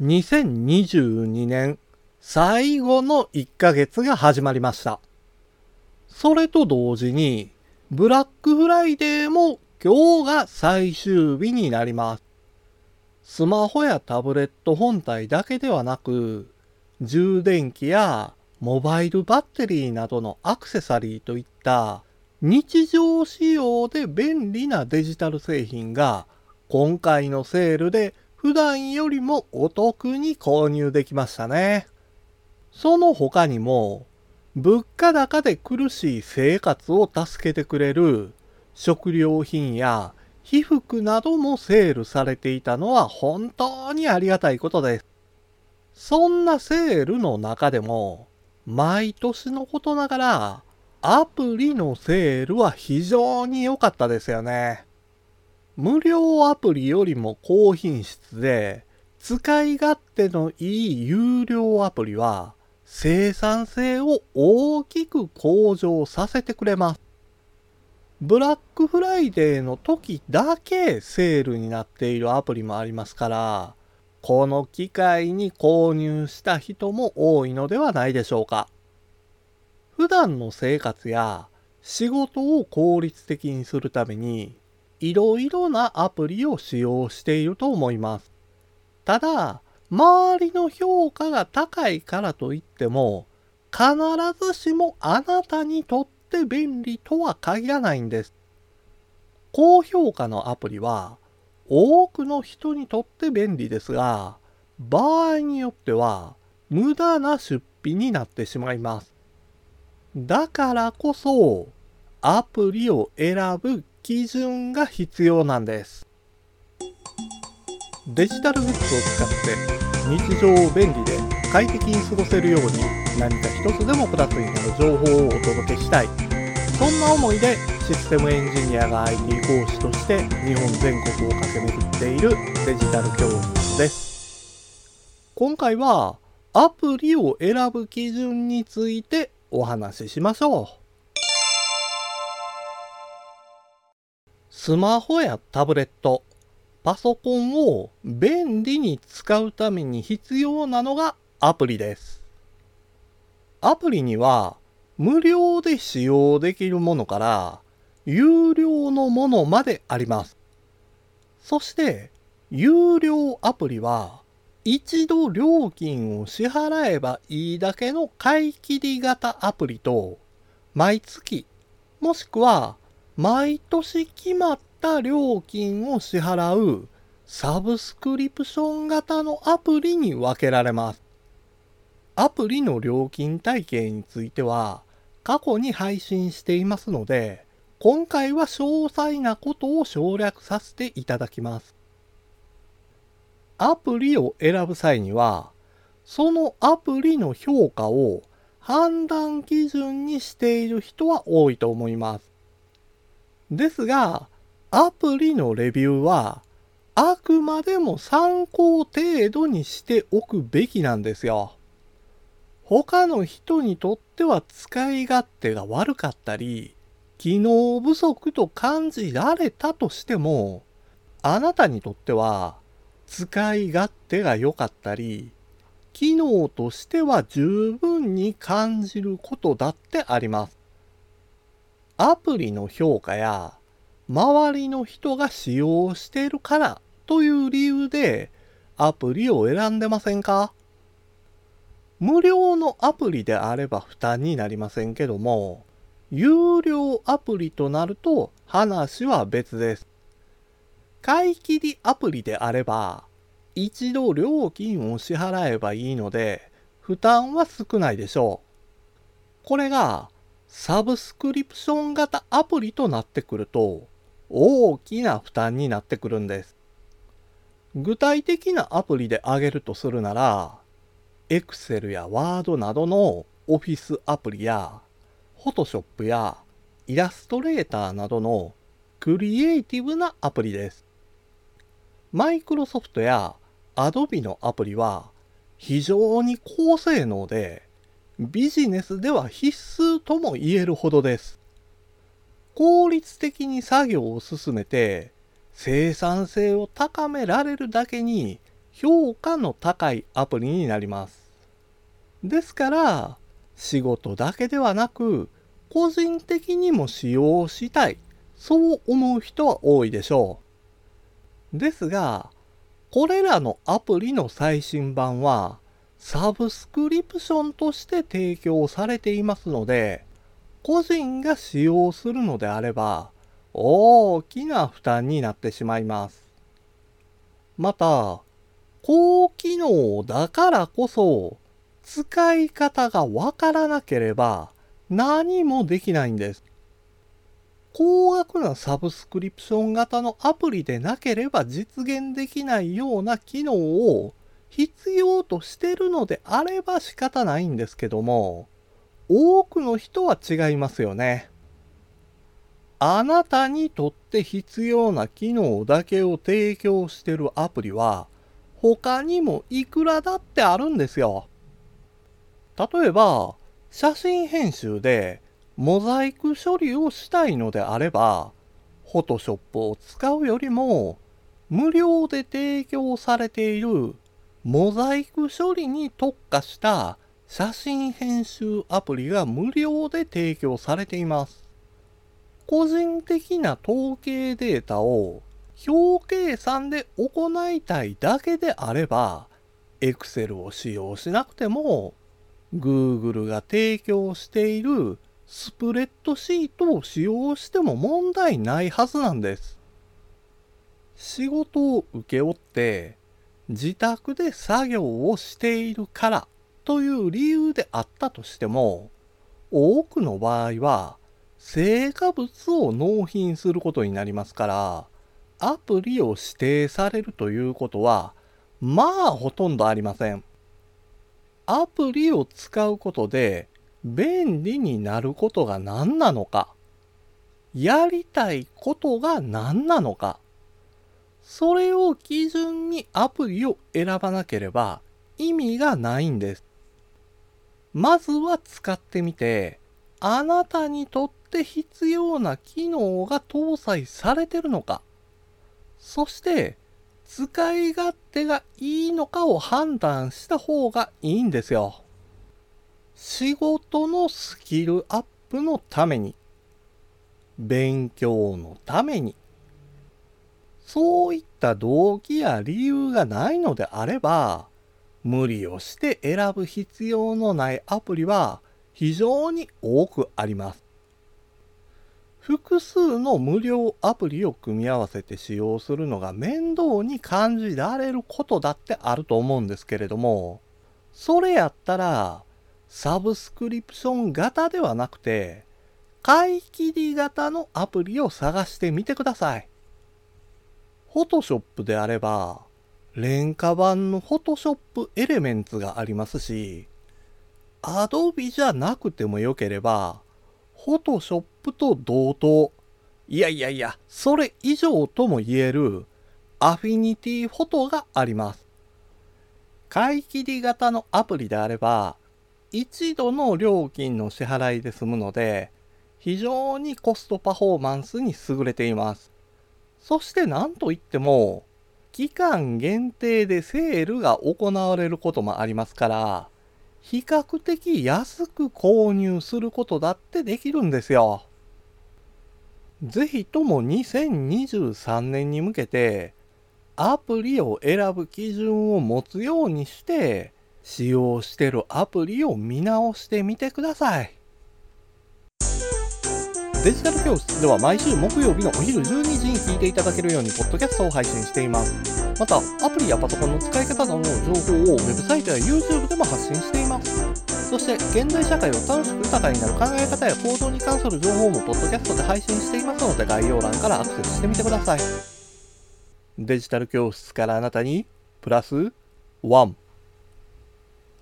2022年最後の1ヶ月が始まりました。それと同時に、ブラックフライデーも今日が最終日になります。スマホやタブレット本体だけではなく、充電器やモバイルバッテリーなどのアクセサリーといった日常使用で便利なデジタル製品が今回のセールで普段よりもお得に購入できましたね。その他にも物価高で苦しい生活を助けてくれる食料品や被服などもセールされていたのは本当にありがたいことです。そんなセールの中でも毎年のことながらアプリのセールは非常に良かったですよね。無料アプリよりも高品質で、使い勝手のいい有料アプリは生産性を大きく向上させてくれます。ブラックフライデーの時だけセールになっているアプリもありますから、この機会に購入した人も多いのではないでしょうか。普段の生活や仕事を効率的にするためにいろいろなアプリを使用していると思います。ただ、周りの評価が高いからといっても必ずしもあなたにとって便利とは限らないんです。高評価のアプリは多くの人にとって便利ですが場合によっては無駄な出費になってしまいます。だからこそ、アプリを選ぶ基準が必要なんです。デジタルグッズを使って日常を便利で快適に過ごせるように何か一つでもプラスになる情報をお届けしたい。そんな思いでシステムエンジニアが IT 講師として日本全国を駆け巡っているデジタル教室です。今回はアプリを選ぶ基準についてお話ししましょう。スマホやタブレット、パソコンを便利に使うために必要なのがアプリです。アプリには無料で使用できるものから有料のものまであります。そして有料アプリは一度料金を支払えばいいだけの買い切り型アプリと、毎月、もしくは毎年決まった料金を支払うサブスクリプション型のアプリに分けられます。アプリの料金体系については過去に配信していますので、今回は詳細なことを省略させていただきます。アプリを選ぶ際には、そのアプリの評価を判断基準にしている人は多いと思います。ですが、アプリのレビューは、あくまでも参考程度にしておくべきなんですよ。他の人にとっては使い勝手が悪かったり、機能不足と感じられたとしても、あなたにとっては使い勝手が良かったり、機能としては十分に感じることだってあります。アプリの評価や周りの人が使用しているからという理由でアプリを選んでませんか？無料のアプリであれば負担になりませんけども、有料アプリとなると話は別です。買い切りアプリであれば、一度料金を支払えばいいので、負担は少ないでしょう。これが、サブスクリプション型アプリとなってくると、大きな負担になってくるんです。具体的なアプリで挙げるとするなら、Excel や Word などの Office アプリや、Photoshop やイラストレーターなどのクリエイティブなアプリです。マイクロソフトや Adobe のアプリは非常に高性能でビジネスでは必須とも言えるほどです。効率的に作業を進めて生産性を高められるだけに評価の高いアプリになります。ですから、仕事だけではなく、個人的にも使用したい、そう思う人は多いでしょう。ですが、これらのアプリの最新版は、サブスクリプションとして提供されていますので、個人が使用するのであれば、大きな負担になってしまいます。また、高機能だからこそ、使い方がわからなければ何もできないんです。高額なサブスクリプション型のアプリでなければ実現できないような機能を必要としてるのであれば仕方ないんですけども、多くの人は違いますよね。あなたにとって必要な機能だけを提供してるアプリは、他にもいくらだってあるんですよ。例えば、写真編集でモザイク処理をしたいのであれば、フォトショップを使うよりも、無料で提供されているモザイク処理に特化した写真編集アプリが無料で提供されています。個人的な統計データを表計算で行いたいだけであれば、Excel を使用しなくても、Google が提供しているスプレッドシートを使用しても問題ないはずなんです。仕事を請け負って自宅で作業をしているからという理由であったとしても、多くの場合は成果物を納品することになりますから、アプリを指定されるということは、まあほとんどありません。アプリを使うことで便利になることが何なのか、やりたいことが何なのか、それを基準にアプリを選ばなければ意味がないんです。まずは使ってみて、あなたにとって必要な機能が搭載されてるのか、そして使い勝手がいいのかを判断した方がいいんですよ。仕事のスキルアップのために、勉強のために、そういった動機や理由がないのであれば、無理をして選ぶ必要のないアプリは非常に多くあります。複数の無料アプリを組み合わせて使用するのが面倒に感じられることだってあると思うんですけれども、それやったら、サブスクリプション型ではなくて、買い切り型のアプリを探してみてください。フォトショップであれば、廉価版のフォトショップエレメンツがありますし、アドビじゃなくてもよければ、フォトショップと同等、いやいやいや、それ以上とも言えるアフィニティフォトがあります。買い切り型のアプリであれば、一度の料金の支払いで済むので、非常にコストパフォーマンスに優れています。そして何といっても、期間限定でセールが行われることもありますから、比較的安く購入することだってできるんですよ。ぜひとも2023年に向けて、アプリを選ぶ基準を持つようにして、使用してるアプリを見直してみてください。デジタル教室では毎週木曜日のお昼12時に聞いていただけるようにポッドキャストを配信しています。また、アプリやパソコンの使い方などの情報をウェブサイトや YouTube でも発信しています。そして、現代社会を楽しく豊かになる考え方や行動に関する情報もポッドキャストで配信していますので、概要欄からアクセスしてみてください。デジタル教室からあなたに、プラス1。